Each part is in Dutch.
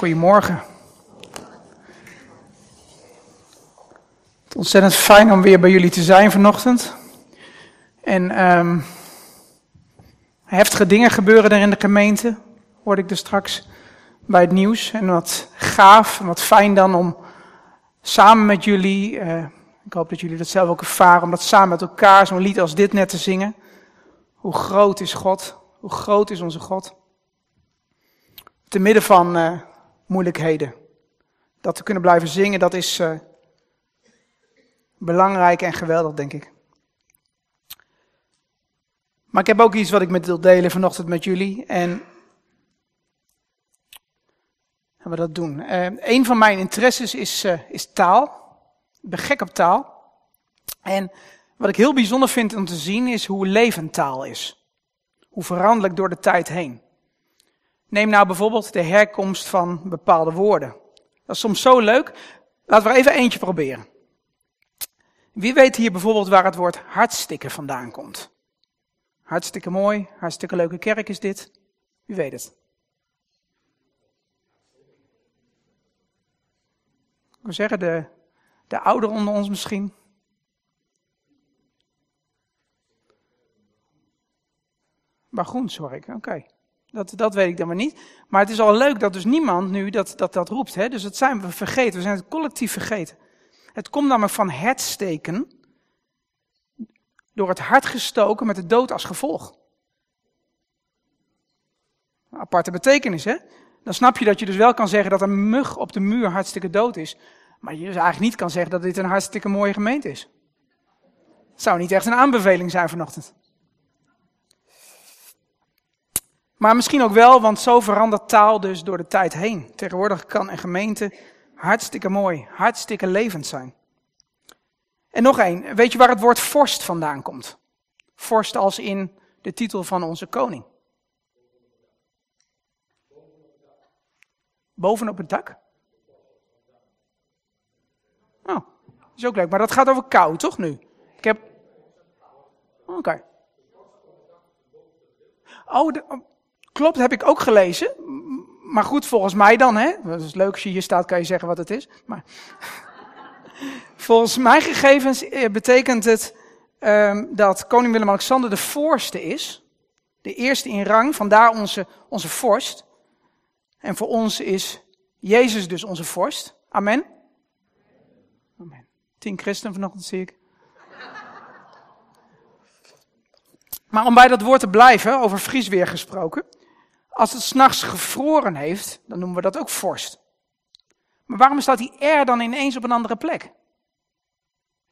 Goedemorgen. Het ontzettend fijn om weer bij jullie te zijn vanochtend. En um, heftige dingen gebeuren er in de gemeente, hoorde ik er straks bij het nieuws. En wat gaaf en wat fijn dan om samen met jullie, uh, ik hoop dat jullie dat zelf ook ervaren, om dat samen met elkaar zo'n lied als dit net te zingen. Hoe groot is God? Hoe groot is onze God? Te midden van uh, moeilijkheden. Dat te kunnen blijven zingen, dat is uh, belangrijk en geweldig, denk ik. Maar ik heb ook iets wat ik met wil delen vanochtend met jullie. En gaan we dat doen. Uh, een van mijn interesses is, uh, is taal. Ik ben gek op taal. En wat ik heel bijzonder vind om te zien is hoe levend taal is. Hoe veranderlijk door de tijd heen. Neem nou bijvoorbeeld de herkomst van bepaalde woorden. Dat is soms zo leuk. Laten we even eentje proberen. Wie weet hier bijvoorbeeld waar het woord hartstikke vandaan komt? Hartstikke mooi, hartstikke leuke kerk is dit. Wie weet het? Ik wil zeggen, de, de ouderen onder ons misschien. Bagroens hoor ik, oké. Dat, dat weet ik dan maar niet. Maar het is al leuk dat dus niemand nu dat, dat, dat roept. Hè? Dus dat zijn we vergeten. We zijn het collectief vergeten. Het komt namelijk van het steken. Door het hart gestoken met de dood als gevolg. Een aparte betekenis, hè? Dan snap je dat je dus wel kan zeggen dat een mug op de muur hartstikke dood is. Maar je dus eigenlijk niet kan zeggen dat dit een hartstikke mooie gemeente is. Het zou niet echt een aanbeveling zijn vanochtend. Maar misschien ook wel, want zo verandert taal dus door de tijd heen. Tegenwoordig kan een gemeente hartstikke mooi, hartstikke levend zijn. En nog één, weet je waar het woord vorst vandaan komt? Vorst als in de titel van onze koning. Bovenop het dak? Oh, is ook leuk. Maar dat gaat over kou, toch nu? Ik heb. Oké. Okay. Oh, de, Klopt, heb ik ook gelezen. Maar goed, volgens mij dan, hè. Dat is leuk als je hier staat, kan je zeggen wat het is. Maar volgens mijn gegevens eh, betekent het um, dat koning Willem-Alexander de voorste is. De eerste in rang, vandaar onze, onze vorst. En voor ons is Jezus dus onze vorst. Amen. Amen. Tien christen vanochtend zie ik. Maar om bij dat woord te blijven, over vriesweer gesproken. Als het s'nachts gevroren heeft, dan noemen we dat ook vorst. Maar waarom staat die R dan ineens op een andere plek?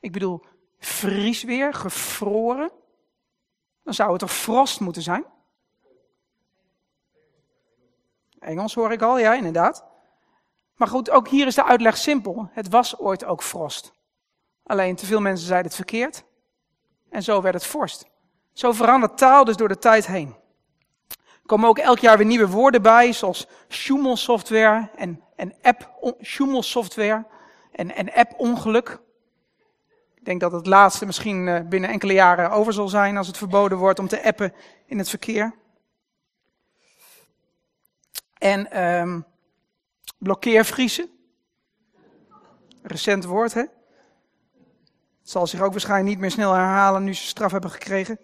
Ik bedoel, vriesweer, gevroren. Dan zou het toch frost moeten zijn? Engels hoor ik al, ja, inderdaad. Maar goed, ook hier is de uitleg simpel. Het was ooit ook frost. Alleen te veel mensen zeiden het verkeerd. En zo werd het vorst. Zo verandert taal dus door de tijd heen. Komen ook elk jaar weer nieuwe woorden bij, zoals Schumel-software en, en app Schumel-software en, en app-ongeluk. Ik denk dat het laatste misschien eh, binnen enkele jaren over zal zijn als het verboden wordt om te appen in het verkeer. En um, blokkeervriezen. Recent woord, hè? Het zal zich ook waarschijnlijk niet meer snel herhalen nu ze straf hebben gekregen.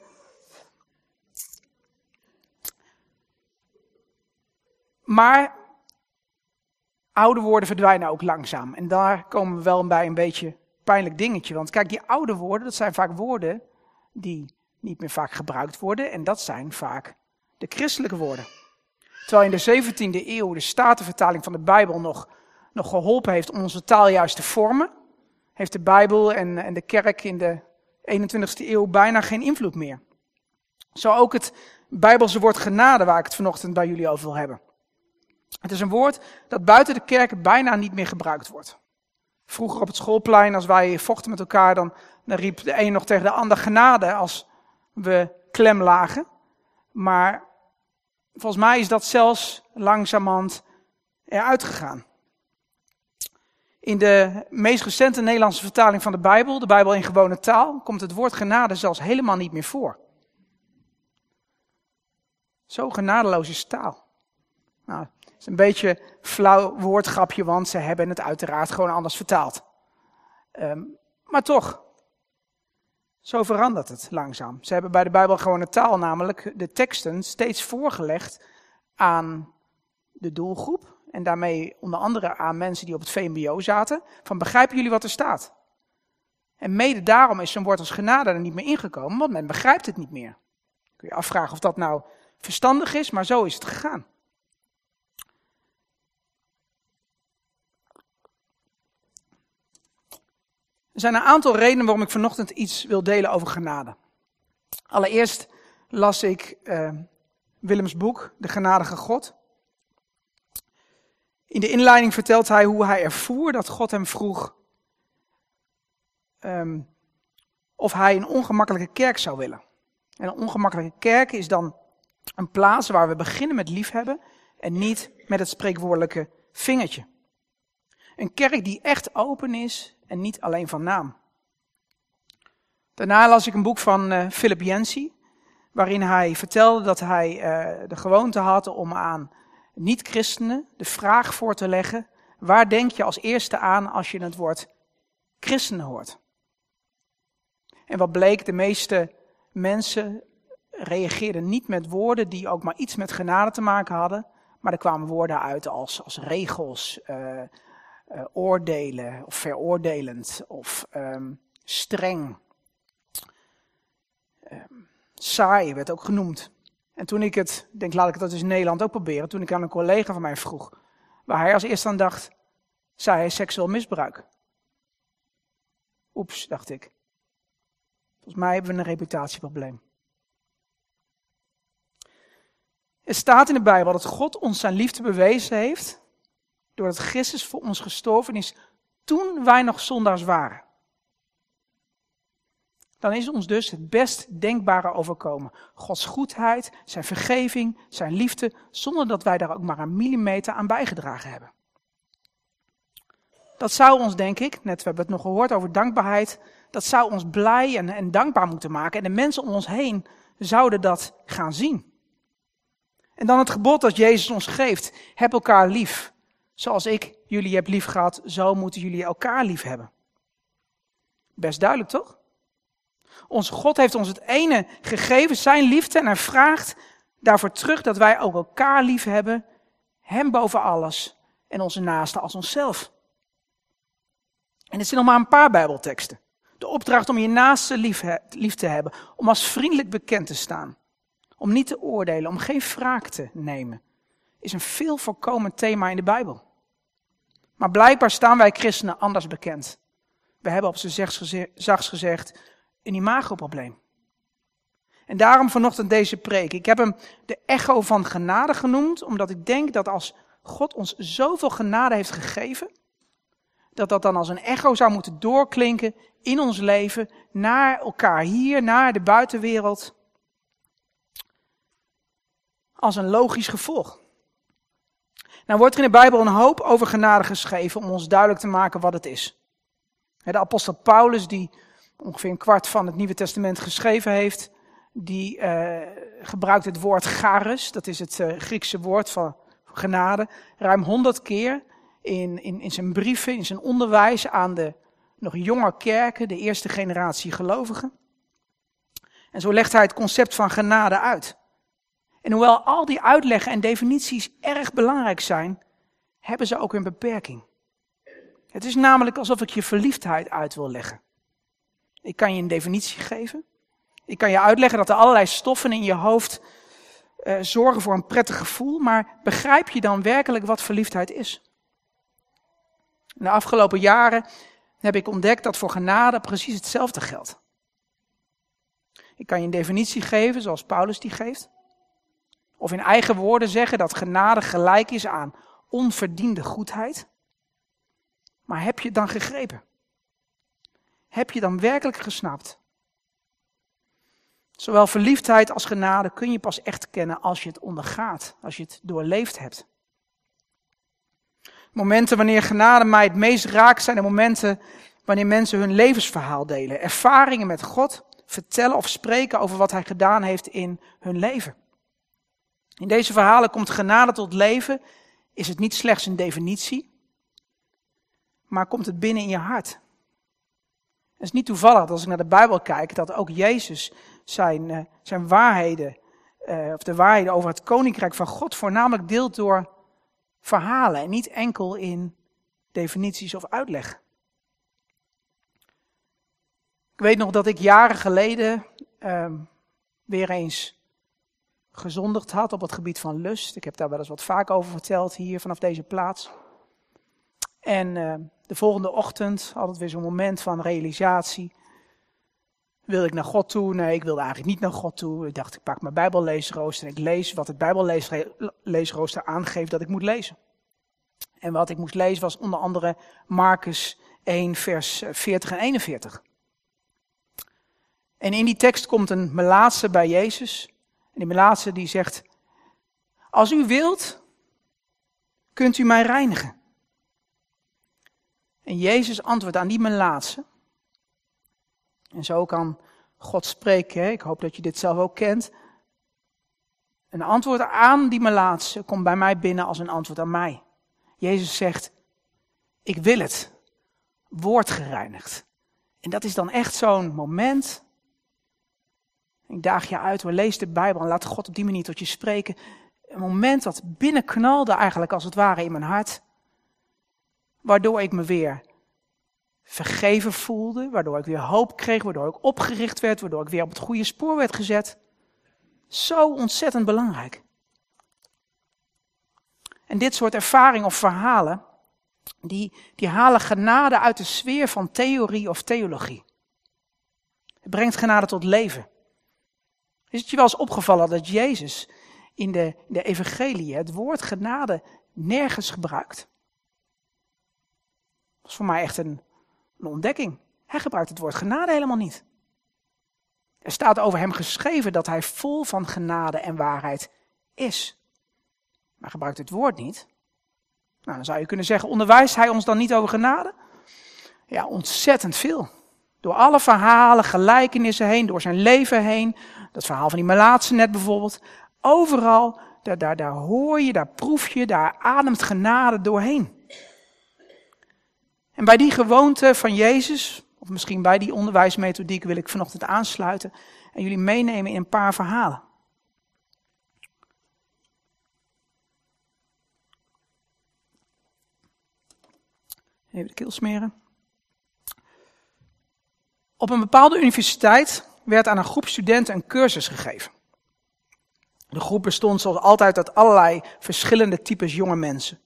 Maar oude woorden verdwijnen ook langzaam. En daar komen we wel bij een beetje pijnlijk dingetje. Want kijk, die oude woorden, dat zijn vaak woorden die niet meer vaak gebruikt worden. En dat zijn vaak de christelijke woorden. Terwijl in de 17e eeuw de statenvertaling van de Bijbel nog, nog geholpen heeft om onze taal juist te vormen, heeft de Bijbel en, en de kerk in de 21e eeuw bijna geen invloed meer. Zo ook het Bijbelse woord genade, waar ik het vanochtend bij jullie over wil hebben. Het is een woord dat buiten de kerk bijna niet meer gebruikt wordt. Vroeger op het schoolplein, als wij vochten met elkaar, dan, riep de een nog tegen de ander genade als we klem lagen. Maar volgens mij is dat zelfs langzamerhand eruit gegaan. In de meest recente Nederlandse vertaling van de Bijbel, de Bijbel in gewone taal, komt het woord genade zelfs helemaal niet meer voor. Zo genadeloos is taal. Nou, is een beetje flauw woordgrapje, want ze hebben het uiteraard gewoon anders vertaald. Ehm, maar toch, zo verandert het langzaam. Ze hebben bij de Bijbel gewoon een taal, namelijk de teksten, steeds voorgelegd aan de doelgroep. En daarmee onder andere aan mensen die op het VMBO zaten. Van begrijpen jullie wat er staat? En mede daarom is zo'n woord als genade er niet meer ingekomen, want men begrijpt het niet meer. Kun je afvragen of dat nou verstandig is, maar zo is het gegaan. Er zijn een aantal redenen waarom ik vanochtend iets wil delen over genade. Allereerst las ik uh, Willems boek, De Genadige God. In de inleiding vertelt hij hoe hij ervoer dat God hem vroeg um, of hij een ongemakkelijke kerk zou willen. En een ongemakkelijke kerk is dan een plaats waar we beginnen met liefhebben en niet met het spreekwoordelijke vingertje. Een kerk die echt open is en niet alleen van naam. Daarna las ik een boek van uh, Philip Yancey, waarin hij vertelde dat hij uh, de gewoonte had om aan niet-christenen de vraag voor te leggen: waar denk je als eerste aan als je het woord christenen hoort? En wat bleek, de meeste mensen reageerden niet met woorden die ook maar iets met genade te maken hadden, maar er kwamen woorden uit als, als regels, uh, uh, oordelen of veroordelend of um, streng. Um, saai werd ook genoemd. En toen ik het, denk laat ik het dat eens in Nederland ook proberen, toen ik aan een collega van mij vroeg, waar hij als eerste aan dacht, zei hij seksueel misbruik. Oeps, dacht ik. Volgens mij hebben we een reputatieprobleem. Er staat in de Bijbel dat God ons zijn liefde bewezen heeft, doordat Christus voor ons gestorven is toen wij nog zondaars waren. Dan is ons dus het best denkbare overkomen. Gods goedheid, zijn vergeving, zijn liefde, zonder dat wij daar ook maar een millimeter aan bijgedragen hebben. Dat zou ons, denk ik, net we hebben het nog gehoord over dankbaarheid, dat zou ons blij en, en dankbaar moeten maken. En de mensen om ons heen zouden dat gaan zien. En dan het gebod dat Jezus ons geeft. Heb elkaar lief. Zoals ik jullie heb lief gehad, zo moeten jullie elkaar lief hebben. Best duidelijk toch? Onze God heeft ons het ene gegeven, zijn liefde, en hij vraagt daarvoor terug dat wij ook elkaar lief hebben, hem boven alles en onze naasten als onszelf. En dit zijn nog maar een paar Bijbelteksten. De opdracht om je naaste lief, lief te hebben, om als vriendelijk bekend te staan, om niet te oordelen, om geen wraak te nemen, is een veel voorkomend thema in de Bijbel. Maar blijkbaar staan wij christenen anders bekend. We hebben op z'n zachts gezegd een imagoprobleem. En daarom vanochtend deze preek. Ik heb hem de echo van genade genoemd, omdat ik denk dat als God ons zoveel genade heeft gegeven, dat dat dan als een echo zou moeten doorklinken in ons leven, naar elkaar hier, naar de buitenwereld, als een logisch gevolg. Nou wordt er in de Bijbel een hoop over genade geschreven om ons duidelijk te maken wat het is. De apostel Paulus, die ongeveer een kwart van het Nieuwe Testament geschreven heeft, die uh, gebruikt het woord charis, dat is het uh, Griekse woord van genade, ruim honderd keer in, in, in zijn brieven, in zijn onderwijs aan de nog jonge kerken, de eerste generatie gelovigen. En zo legt hij het concept van genade uit. En hoewel al die uitleggen en definities erg belangrijk zijn, hebben ze ook een beperking. Het is namelijk alsof ik je verliefdheid uit wil leggen. Ik kan je een definitie geven. Ik kan je uitleggen dat er allerlei stoffen in je hoofd uh, zorgen voor een prettig gevoel, maar begrijp je dan werkelijk wat verliefdheid is? In de afgelopen jaren heb ik ontdekt dat voor genade precies hetzelfde geldt. Ik kan je een definitie geven zoals Paulus die geeft. Of in eigen woorden zeggen dat genade gelijk is aan onverdiende goedheid. Maar heb je het dan gegrepen? Heb je dan werkelijk gesnapt? Zowel verliefdheid als genade kun je pas echt kennen als je het ondergaat, als je het doorleefd hebt. Momenten wanneer genade mij het meest raakt zijn de momenten wanneer mensen hun levensverhaal delen. Ervaringen met God vertellen of spreken over wat hij gedaan heeft in hun leven. In deze verhalen komt genade tot leven is het niet slechts een definitie, maar komt het binnen in je hart. Het is niet toevallig dat als ik naar de Bijbel kijk, dat ook Jezus zijn, uh, zijn waarheden, uh, of de waarheden over het koninkrijk van God, voornamelijk deelt door verhalen en niet enkel in definities of uitleg. Ik weet nog dat ik jaren geleden uh, weer eens gezondigd had op het gebied van lust. Ik heb daar wel eens wat vaak over verteld hier vanaf deze plaats. En uh, de volgende ochtend had weer zo'n moment van realisatie. Wil ik naar God toe? Nee, ik wilde eigenlijk niet naar God toe. Ik dacht, ik pak mijn Bijbelleesrooster en ik lees wat het Bijbelleesrooster aangeeft dat ik moet lezen. En wat ik moest lezen was onder andere Marcus 1, vers 40 en 41. En in die tekst komt een melaatse bij Jezus. En die melaatse die zegt, als u wilt, kunt u mij reinigen. En Jezus antwoordt aan die melaatse. En zo kan God spreken. Ik hoop dat je dit zelf ook kent. Een antwoord aan die melaatse komt bij mij binnen als een antwoord aan mij. Jezus zegt, ik wil het. Word gereinigd. En dat is dan echt zo'n moment. Ik daag je uit, we lees de Bijbel en laat God op die manier tot je spreken. Een moment dat binnenknalde eigenlijk als het ware in mijn hart. Waardoor ik me weer vergeven voelde, waardoor ik weer hoop kreeg, waardoor ik opgericht werd, waardoor ik weer op het goede spoor werd gezet. Zo ontzettend belangrijk. En dit soort ervaringen of verhalen, die, die halen genade uit de sfeer van theorie of theologie. Het brengt genade tot leven. Is het je wel eens opgevallen dat Jezus in de, de evangelie het woord genade nergens gebruikt? Dat is voor mij echt een, een ontdekking. Hij gebruikt het woord genade helemaal niet. Er staat over hem geschreven dat hij vol van genade en waarheid is. Maar gebruikt het woord niet. Nou, dan zou je kunnen zeggen, onderwijst hij ons dan niet over genade? Ja, ontzettend veel. Door alle verhalen, gelijkenissen heen, door zijn leven heen. Dat verhaal van die Melaatse net bijvoorbeeld. Overal, daar, daar, daar hoor je, daar proef je, daar ademt genade doorheen. En bij die gewoonte van Jezus, of misschien bij die onderwijsmethodiek, wil ik vanochtend aansluiten en jullie meenemen in een paar verhalen. Even de keel smeren. Op een bepaalde universiteit werd aan een groep studenten een cursus gegeven. De groep bestond zoals altijd uit allerlei verschillende types jonge mensen.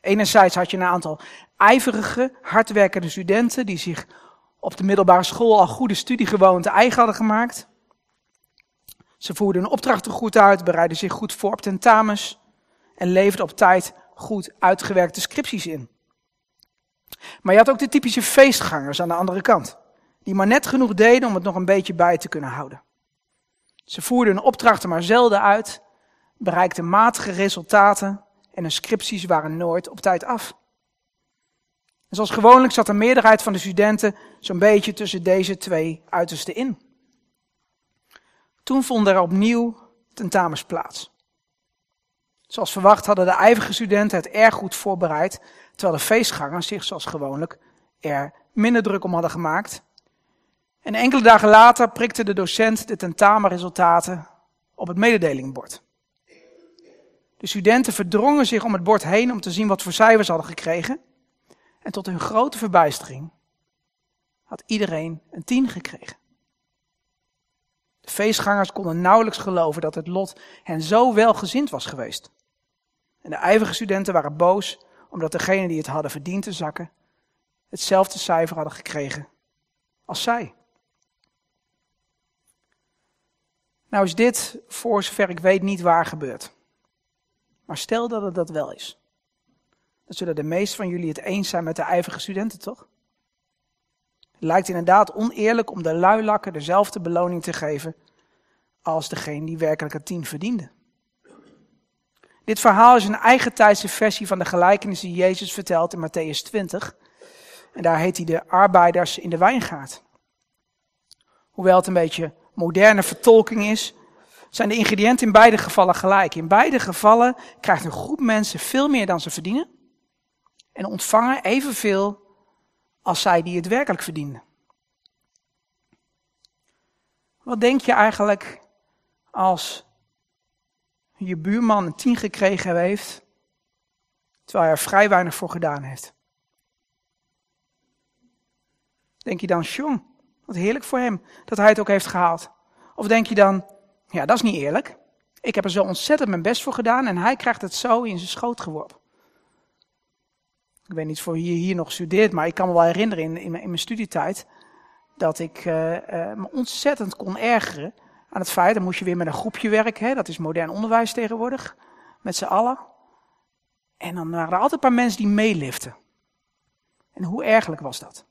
Enerzijds had je een aantal ijverige, hardwerkende studenten die zich op de middelbare school al goede studiegewoonten eigen hadden gemaakt. Ze voerden hun opdrachten goed uit, bereidden zich goed voor op tentamens en leverden op tijd goed uitgewerkte scripties in. Maar je had ook de typische feestgangers aan de andere kant, die maar net genoeg deden om het nog een beetje bij te kunnen houden. Ze voerden hun opdrachten maar zelden uit, bereikten matige resultaten en hun scripties waren nooit op tijd af. En zoals gewoonlijk zat de meerderheid van de studenten zo'n beetje tussen deze twee uitersten in. Toen vonden er opnieuw tentamens plaats. Zoals verwacht hadden de ijverige studenten het erg goed voorbereid, terwijl de feestgangers zich zoals gewoonlijk er minder druk om hadden gemaakt. En enkele dagen later prikte de docent de tentamenresultaten op het mededelingbord. De studenten verdrongen zich om het bord heen om te zien wat voor cijfers ze hadden gekregen. En tot hun grote verbijstering had iedereen een tien gekregen. De feestgangers konden nauwelijks geloven dat het lot hen zo welgezind was geweest. En de ijverige studenten waren boos omdat degenen die het hadden verdiend te zakken, hetzelfde cijfer hadden gekregen als zij. Nou is dit, voor zover ik weet, niet waar gebeurd. Maar stel dat het dat wel is. Dan zullen de meesten van jullie het eens zijn met de ijverige studenten, toch? Het lijkt inderdaad oneerlijk om de luilakken dezelfde beloning te geven als degene die werkelijk het tien verdiende. Dit verhaal is een eigentijdse versie van de gelijkenis die Jezus vertelt in Matthäus 20. En daar heet hij de arbeiders in de wijngaard. Hoewel het een beetje moderne vertolking is, zijn de ingrediënten in beide gevallen gelijk. In beide gevallen krijgt een groep mensen veel meer dan ze verdienen en ontvangen evenveel als zij die het werkelijk verdienen. Wat denk je eigenlijk als je buurman een tien gekregen heeft, terwijl hij er vrij weinig voor gedaan heeft? Denk je dan, jong, wat heerlijk voor hem dat hij het ook heeft gehaald? Of denk je dan, ja, dat is niet eerlijk. Ik heb er zo ontzettend mijn best voor gedaan en hij krijgt het zo in zijn schoot geworpen. Ik weet niet voor wie hier nog studeert, maar ik kan me wel herinneren in, in, mijn, studietijd dat ik uh, me ontzettend kon ergeren aan het feit, dan moest je weer met een groepje werken, hè, dat is modern onderwijs tegenwoordig, met z'n allen. En dan waren er altijd een paar mensen die meeliften. En hoe ergelijk was dat?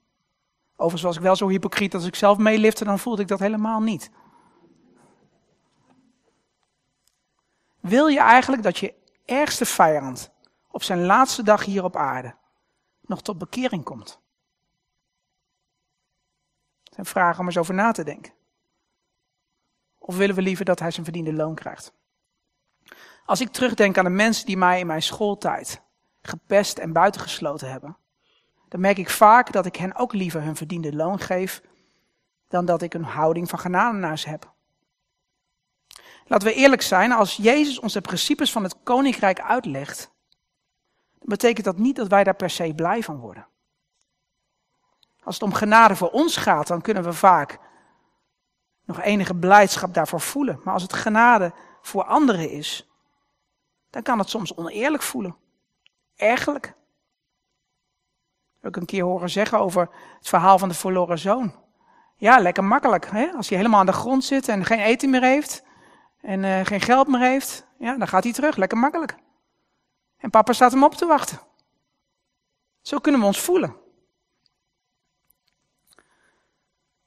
Overigens was ik wel zo hypocriet als ik zelf meelifte, dan voelde ik dat helemaal niet. Wil je eigenlijk dat je ergste vijand op zijn laatste dag hier op aarde nog tot bekering komt? Dat zijn vragen om eens over na te denken. Of willen we liever dat hij zijn verdiende loon krijgt? Als ik terugdenk aan de mensen die mij in mijn schooltijd gepest en buitengesloten hebben, dan merk ik vaak dat ik hen ook liever hun verdiende loon geef dan dat ik een houding van genadenaars heb. Laten we eerlijk zijn, als Jezus ons de principes van het koninkrijk uitlegt, dan betekent dat niet dat wij daar per se blij van worden. Als het om genade voor ons gaat, dan kunnen we vaak nog enige blijdschap daarvoor voelen. Maar als het genade voor anderen is, dan kan het soms oneerlijk voelen. Ergelijk. Ik een keer horen zeggen over het verhaal van de verloren zoon. Ja, lekker makkelijk. Hè? Als hij helemaal aan de grond zit en geen eten meer heeft en uh, geen geld meer heeft, ja, dan gaat hij terug. Lekker makkelijk. En papa staat hem op te wachten. Zo kunnen we ons voelen.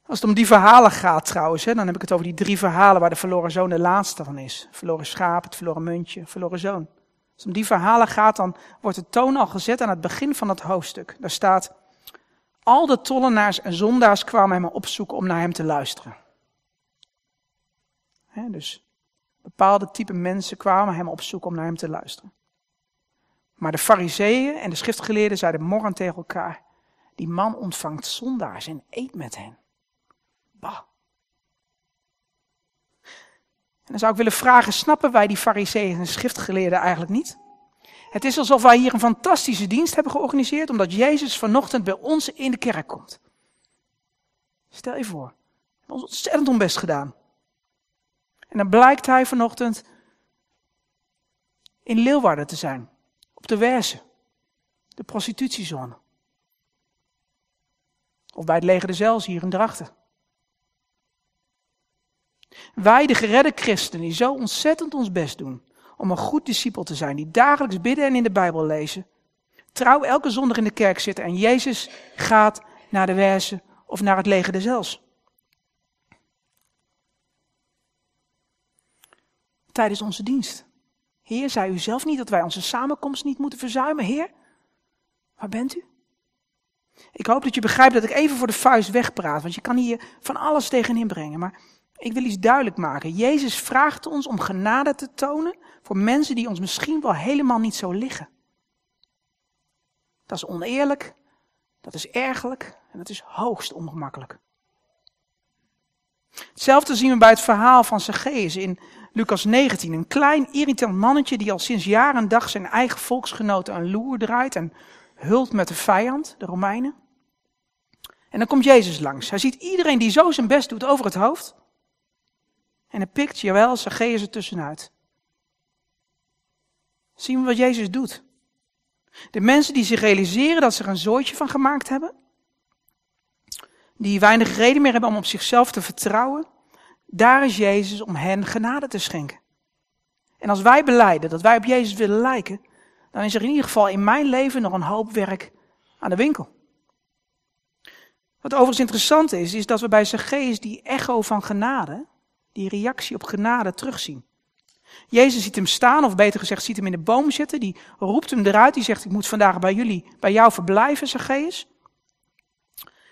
Als het om die verhalen gaat trouwens, hè, dan heb ik het over die drie verhalen waar de verloren zoon de laatste van is. Verloren schaap, het verloren muntje, verloren zoon. Als het om die verhalen gaat, dan wordt de toon al gezet aan het begin van het hoofdstuk. Daar staat, al de tollenaars en zondaars kwamen hem opzoeken om naar hem te luisteren. Dus bepaalde type mensen kwamen hem opzoeken om naar hem te luisteren. Maar de fariseeën en de schriftgeleerden zeiden morgen tegen elkaar, die man ontvangt zondaars en eet met hen. Bah. En dan zou ik willen vragen, snappen wij die fariseeën en schriftgeleerden eigenlijk niet? Het is alsof wij hier een fantastische dienst hebben georganiseerd, omdat Jezus vanochtend bij ons in de kerk komt. Stel je voor, we hebben ons ontzettend onbest gedaan. En dan blijkt hij vanochtend in Leeuwarden te zijn, op de Werse, de prostitutiezone. Of bij het leger de Zels hier in Drachten. Wij, de geredde christenen, die zo ontzettend ons best doen om een goed discipel te zijn, die dagelijks bidden en in de Bijbel lezen, trouw elke zondag in de kerk zitten en Jezus gaat naar de wijze of naar het leger de Zels. Tijdens onze dienst. Heer, zei u zelf niet dat wij onze samenkomst niet moeten verzuimen? Heer, waar bent u? Ik hoop dat je begrijpt dat ik even voor de vuist wegpraat, want je kan hier van alles tegenin brengen. Maar ik wil iets duidelijk maken. Jezus vraagt ons om genade te tonen voor mensen die ons misschien wel helemaal niet zo liggen. Dat is oneerlijk, dat is ergelijk en dat is hoogst ongemakkelijk. Hetzelfde zien we bij het verhaal van Zacchaeus in Lucas 19. Een klein irritant mannetje die al sinds jaar en dag zijn eigen volksgenoten een loer draait en hult met de vijand, de Romeinen. En dan komt Jezus langs. Hij ziet iedereen die zo zijn best doet over het hoofd. En hij pikt, jawel, Zacchaeus er tussenuit. Zien we wat Jezus doet? De mensen die zich realiseren dat ze er een zooitje van gemaakt hebben, die weinig reden meer hebben om op zichzelf te vertrouwen, daar is Jezus om hen genade te schenken. En als wij beleiden dat wij op Jezus willen lijken, dan is er in ieder geval in mijn leven nog een hoop werk aan de winkel. Wat overigens interessant is, is dat we bij Zacchaeus die echo van genade, die reactie op genade terugzien. Jezus ziet hem staan, of beter gezegd, ziet hem in de boom zitten. Die roept hem eruit. Die zegt: Ik moet vandaag bij jullie, bij jou verblijven, Zacchaeus.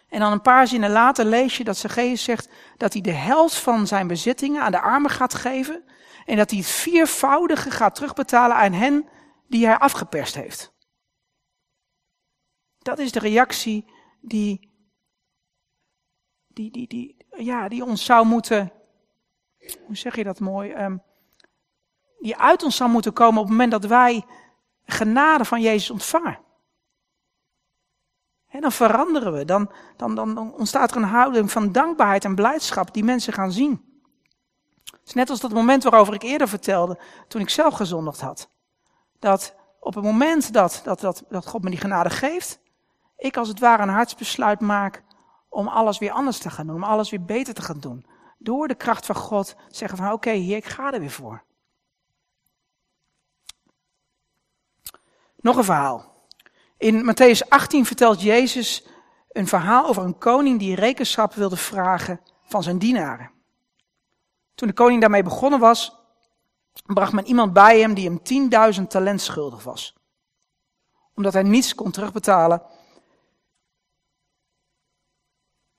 En dan een paar zinnen later lees je dat Zacchaeus zegt dat hij de helft van zijn bezittingen aan de armen gaat geven. En dat hij het viervoudige gaat terugbetalen aan hen die hij afgeperst heeft. Dat is de reactie die, die, die, die, ja, die ons zou moeten, hoe zeg je dat mooi, um, die uit ons zou moeten komen op het moment dat wij genade van Jezus ontvangen. En dan veranderen we, dan, dan, dan ontstaat er een houding van dankbaarheid en blijdschap die mensen gaan zien. Het is net als dat moment waarover ik eerder vertelde, toen ik zelf gezondigd had. Dat op het moment dat, dat, dat, dat God me die genade geeft, ik als het ware een hartsbesluit maak om alles weer anders te gaan doen, om alles weer beter te gaan doen. Door de kracht van God zeggen van oké, hier, ik ga er weer voor. Nog een verhaal. In Matthäus 18 vertelt Jezus een verhaal over een koning die rekenschap wilde vragen van zijn dienaren. Toen de koning daarmee begonnen was, bracht men iemand bij hem die hem 10.000 talent schuldig was. Omdat hij niets kon terugbetalen,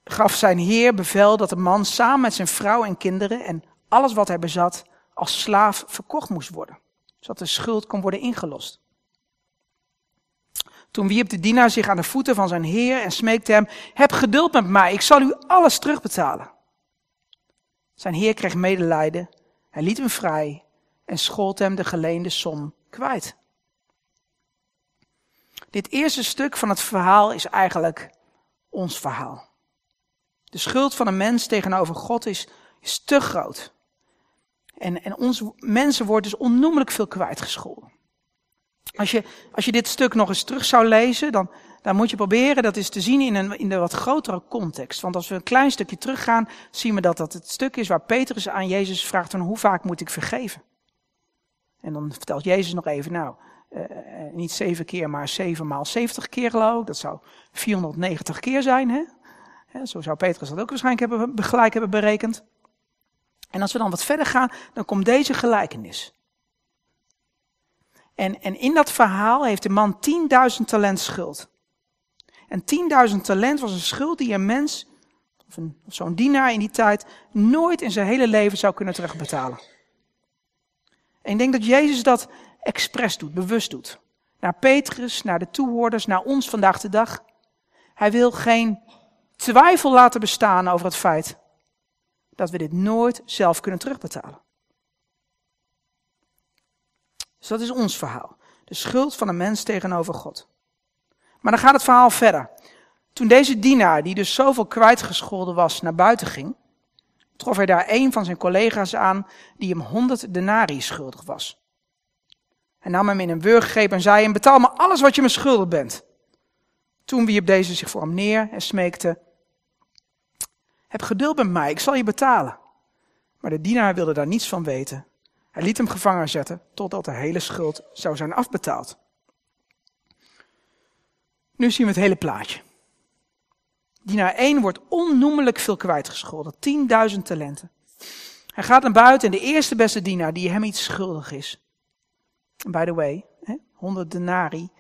gaf zijn heer bevel dat de man samen met zijn vrouw en kinderen en alles wat hij bezat als slaaf verkocht moest worden, zodat de schuld kon worden ingelost. Toen wierp de dienaar zich aan de voeten van zijn heer en smeekte hem, heb geduld met mij, ik zal u alles terugbetalen. Zijn heer kreeg medelijden, hij liet hem vrij en schold hem de geleende som kwijt. Dit eerste stuk van het verhaal is eigenlijk ons verhaal. De schuld van een mens tegenover God is, te groot. En, en onze mensen worden dus onnoemelijk veel kwijtgescholden. Als je, als je dit stuk nog eens terug zou lezen, dan, dan moet je proberen dat is te zien in een, in een wat grotere context. Want als we een klein stukje teruggaan, zien we dat dat het stuk is waar Petrus aan Jezus vraagt van hoe vaak moet ik vergeven? En dan vertelt Jezus nog even, nou, uh, niet zeven keer, maar zeven maal zeventig keer geloof ik. Dat zou 490 keer zijn, hè? Zo zou Petrus dat ook waarschijnlijk hebben, gelijk hebben berekend. En als we dan wat verder gaan, dan komt deze gelijkenis. En, en in dat verhaal heeft de man 10.000 talent schuld. En 10.000 talent was een schuld die een mens, of, of zo'n dienaar in die tijd, nooit in zijn hele leven zou kunnen terugbetalen. En ik denk dat Jezus dat expres doet, bewust doet. Naar Petrus, naar de toehoorders, naar ons vandaag de dag. Hij wil geen twijfel laten bestaan over het feit dat we dit nooit zelf kunnen terugbetalen. Dus dat is ons verhaal. De schuld van een mens tegenover God. Maar dan gaat het verhaal verder. Toen deze dienaar, die dus zoveel kwijtgescholden was, naar buiten ging, trof hij daar een van zijn collega's aan die hem honderd denari schuldig was. Hij nam hem in een wurggreep en zei hem, betaal me alles wat je me schuldig bent. Toen wierp deze zich voor hem neer en smeekte, heb geduld met mij, ik zal je betalen. Maar de dienaar wilde daar niets van weten. Hij liet hem gevangen zetten totdat de hele schuld zou zijn afbetaald. Nu zien we het hele plaatje. Dienaar 1 wordt onnoemelijk veel kwijtgescholden, 10.000 talenten. Hij gaat naar buiten en de eerste beste dienaar die hem iets schuldig is. By the way, 100 denari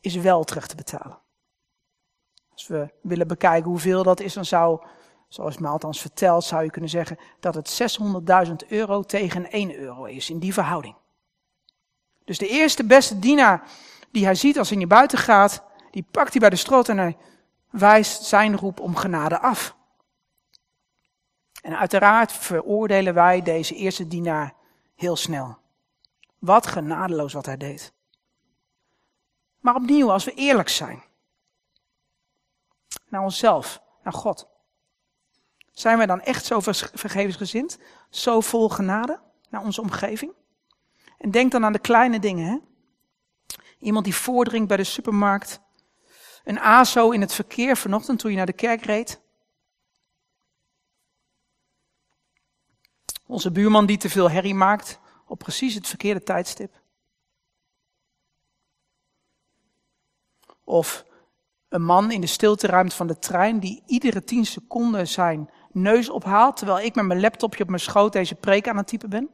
is wel terug te betalen. Als we willen bekijken hoeveel dat is, dan zou Zoals me althans vertelt, zou je kunnen zeggen dat het 600.000 euro tegen 1 euro is in die verhouding. Dus de eerste beste dienaar die hij ziet als hij naar buiten gaat, die pakt hij bij de strot en hij wijst zijn roep om genade af. En uiteraard veroordelen wij deze eerste dienaar heel snel. Wat genadeloos wat hij deed. Maar opnieuw, als we eerlijk zijn. Naar onszelf, naar God. Zijn wij dan echt zo vergevensgezind? Zo vol genade naar onze omgeving? En denk dan aan de kleine dingen. Hè? Iemand die voordringt bij de supermarkt. Een ASO in het verkeer vanochtend toen je naar de kerk reed. Onze buurman die te veel herrie maakt op precies het verkeerde tijdstip. Of een man in de stilteruimte van de trein die iedere tien seconden zijn neus ophaalt terwijl ik met mijn laptopje op mijn schoot deze preek aan het typen ben?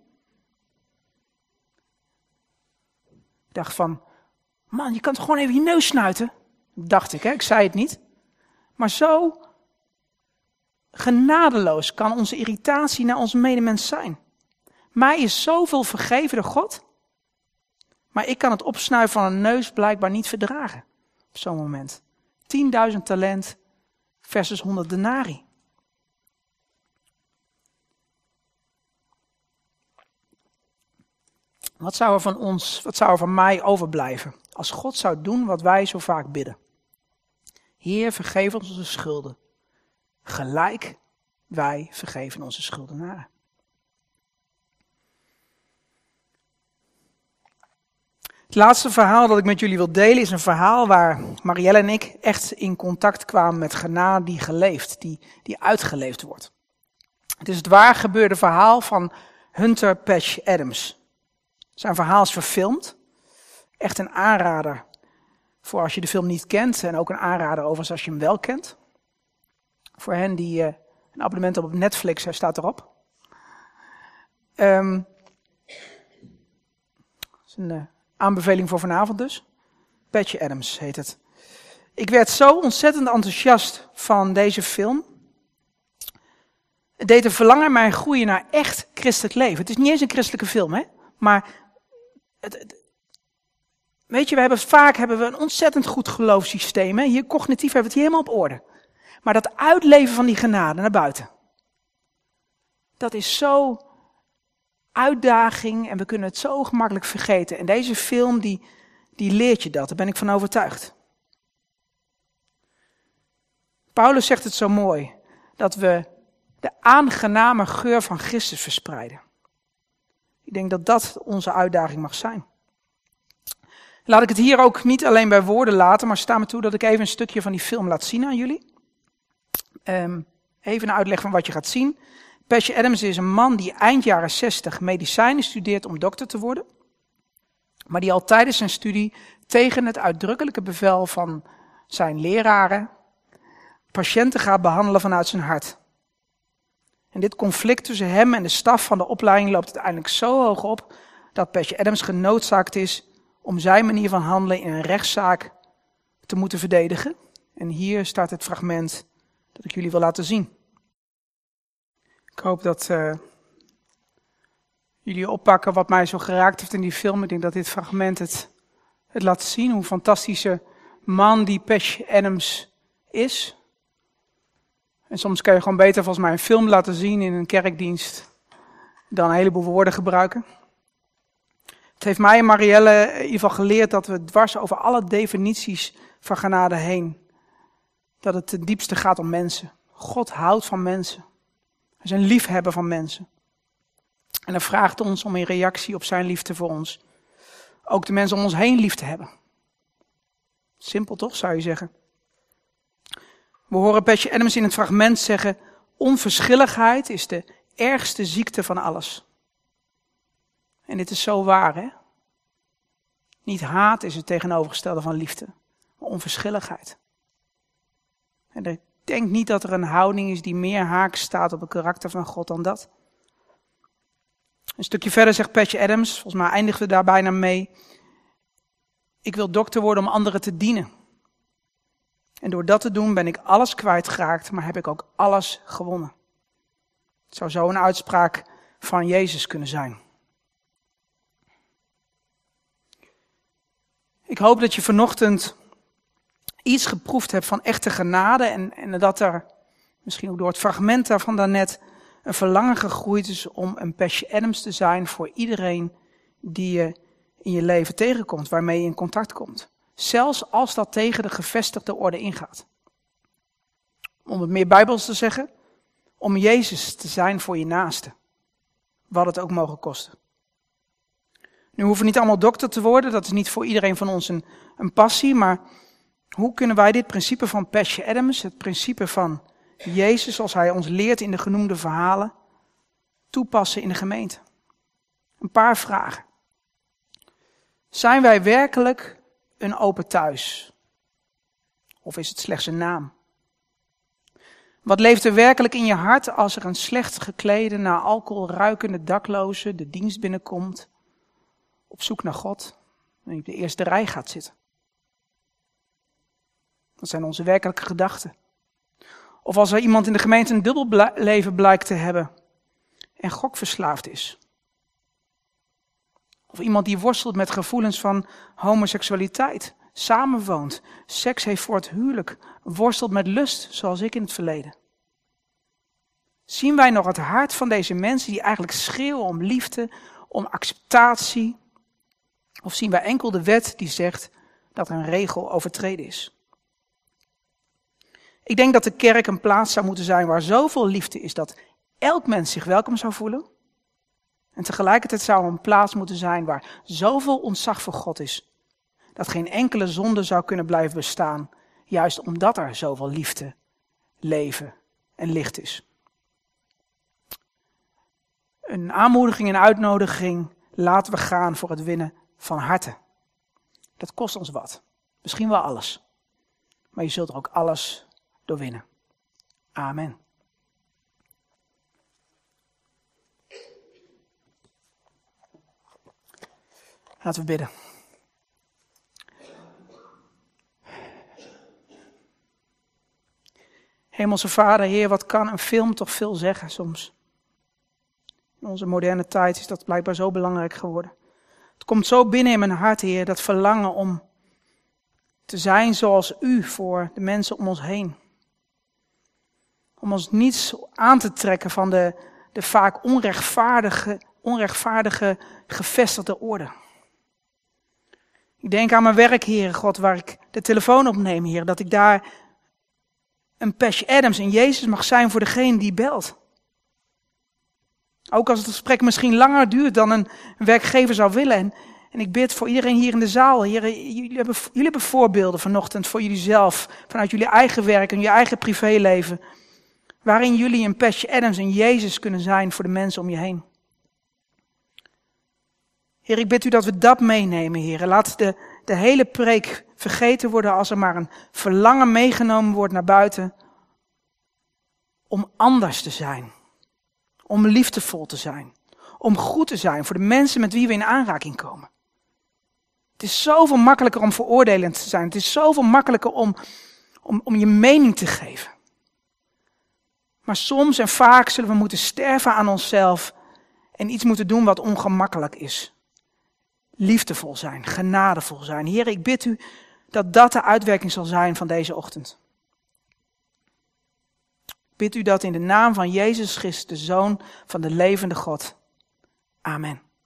Ik dacht van, man, je kan toch gewoon even je neus snuiten? Dacht ik, hè? ik zei het niet. Maar zo genadeloos kan onze irritatie naar onze medemens zijn. Mij is zoveel vergeven door God. Maar ik kan het opsnuiven van een neus blijkbaar niet verdragen. Op zo'n moment. 10.000 talent versus 100 denari. Wat zou er van ons, wat zou er van mij overblijven als God zou doen wat wij zo vaak bidden? Heer, vergeef ons onze schulden. Gelijk wij vergeven onze schuldenaren. Het laatste verhaal dat ik met jullie wil delen is een verhaal waar Marielle en ik echt in contact kwamen met genade die geleefd, die, die uitgeleefd wordt. Het is het waar gebeurde verhaal van Hunter Patch Adams. Zijn verhaal is verfilmd. Echt een aanrader voor als je de film niet kent en ook een aanrader over als je hem wel kent. Voor hen die uh, een abonnement op Netflix, hij staat erop. Um, is een uh, aanbeveling voor vanavond dus. Patch Adams heet het. Ik werd zo ontzettend enthousiast van deze film. Het deed een verlangen mij groeien naar echt christelijk leven. Het is niet eens een christelijke film, hè? Maar weet je, we hebben vaak hebben we een ontzettend goed geloofssysteem. Hè? Hier cognitief hebben we het helemaal op orde. Maar dat uitleven van die genade naar buiten. Dat is zo uitdaging en we kunnen het zo gemakkelijk vergeten. En deze film die, die leert je dat, daar ben ik van overtuigd. Paulus zegt het zo mooi, dat we de aangename geur van Christus verspreiden. Ik denk dat dat onze uitdaging mag zijn. Laat ik het hier ook niet alleen bij woorden laten, maar sta me toe dat ik even een stukje van die film laat zien aan jullie. Um, even een uitleg van wat je gaat zien. Patch Adams is een man die eind jaren 60 medicijnen studeert om dokter te worden. Maar die al tijdens zijn studie tegen het uitdrukkelijke bevel van zijn leraren patiënten gaat behandelen vanuit zijn hart. En dit conflict tussen hem en de staf van de opleiding loopt uiteindelijk zo hoog op dat Patch Adams genoodzaakt is om zijn manier van handelen in een rechtszaak te moeten verdedigen. En hier staat het fragment dat ik jullie wil laten zien. Ik hoop dat uh, jullie oppakken wat mij zo geraakt heeft in die film. Ik denk dat dit fragment het, het laat zien hoe fantastische man die Patch Adams is. En soms kan je gewoon beter volgens mij een film laten zien in een kerkdienst dan een heleboel woorden gebruiken. Het heeft mij en Marielle in ieder geval geleerd dat we dwars over alle definities van genade heen, dat het ten diepste gaat om mensen. God houdt van mensen. Hij is een liefhebber van mensen. En hij vraagt ons om in reactie op zijn liefde voor ons ook de mensen om ons heen lief te hebben. Simpel toch, zou je zeggen. We horen Patje Adams in het fragment zeggen: onverschilligheid is de ergste ziekte van alles. En dit is zo waar, hè? Niet haat is het tegenovergestelde van liefde, maar onverschilligheid. En ik denk niet dat er een houding is die meer haak staat op het karakter van God dan dat. Een stukje verder zegt Patje Adams, volgens mij eindigen we daar bijna mee. Ik wil dokter worden om anderen te dienen. En door dat te doen ben ik alles kwijtgeraakt, maar heb ik ook alles gewonnen. Het zou zo een uitspraak van Jezus kunnen zijn. Ik hoop dat je vanochtend iets geproefd hebt van echte genade en, en dat er, misschien ook door het fragment daarvan daarnet, een verlangen gegroeid is om een Patch Adams te zijn voor iedereen die je in je leven tegenkomt, waarmee je in contact komt. Zelfs als dat tegen de gevestigde orde ingaat. Om het meer bijbels te zeggen, om Jezus te zijn voor je naaste. Wat het ook mogen kosten. Nu hoeven we niet allemaal dokter te worden, dat is niet voor iedereen van ons een, een passie, maar hoe kunnen wij dit principe van Patch Adams, het principe van Jezus zoals hij ons leert in de genoemde verhalen, toepassen in de gemeente? Een paar vragen. Zijn wij werkelijk een open thuis? Of is het slechts een naam? Wat leeft er werkelijk in je hart als er een slecht geklede, naar alcohol ruikende dakloze de dienst binnenkomt, op zoek naar God, en op de eerste rij gaat zitten? Dat zijn onze werkelijke gedachten. Of als er iemand in de gemeente een dubbel leven blijkt te hebben en gokverslaafd is. Of iemand die worstelt met gevoelens van homoseksualiteit, samenwoont, seks heeft voor het huwelijk, worstelt met lust, zoals ik in het verleden. Zien wij nog het hart van deze mensen die eigenlijk schreeuwen om liefde, om acceptatie? Of zien wij enkel de wet die zegt dat een regel overtreden is? Ik denk dat de kerk een plaats zou moeten zijn waar zoveel liefde is dat elk mens zich welkom zou voelen. En tegelijkertijd zou een plaats moeten zijn waar zoveel ontzag voor God is. Dat geen enkele zonde zou kunnen blijven bestaan. Juist omdat er zoveel liefde, leven en licht is. Een aanmoediging en uitnodiging. Laten we gaan voor het winnen van harten. Dat kost ons wat. Misschien wel alles. Maar je zult er ook alles doorwinnen. Amen. Laten we bidden. Hemelse Vader, Heer, wat kan een film toch veel zeggen soms? In onze moderne tijd is dat blijkbaar zo belangrijk geworden. Het komt zo binnen in mijn hart, Heer, dat verlangen om te zijn zoals U voor de mensen om ons heen. Om ons niets aan te trekken van de, de vaak onrechtvaardige, onrechtvaardige gevestigde orde. Ik denk aan mijn werk, Heer God, waar ik de telefoon opneem, Heer, dat ik daar een Patch Adams en Jezus mag zijn voor degene die belt. Ook als het gesprek misschien langer duurt dan een werkgever zou willen. En, en ik bid voor iedereen hier in de zaal. Heer, jullie, hebben, jullie hebben voorbeelden vanochtend voor jullie zelf. Vanuit jullie eigen werk en je eigen privéleven. Waarin jullie een Patch Adams en Jezus kunnen zijn voor de mensen om je heen. Heer, ik bid u dat we dat meenemen, Heer. Laat de, de hele preek vergeten worden als er maar een verlangen meegenomen wordt naar buiten. Om anders te zijn. Om liefdevol te zijn. Om goed te zijn voor de mensen met wie we in aanraking komen. Het is zoveel makkelijker om veroordelend te zijn. Het is zoveel makkelijker om, om, om je mening te geven. Maar soms en vaak zullen we moeten sterven aan onszelf en iets moeten doen wat ongemakkelijk is liefdevol zijn, genadevol zijn. Heer, ik bid u dat dat de uitwerking zal zijn van deze ochtend. bid u dat in de naam van Jezus Christus, de Zoon van de levende God. Amen.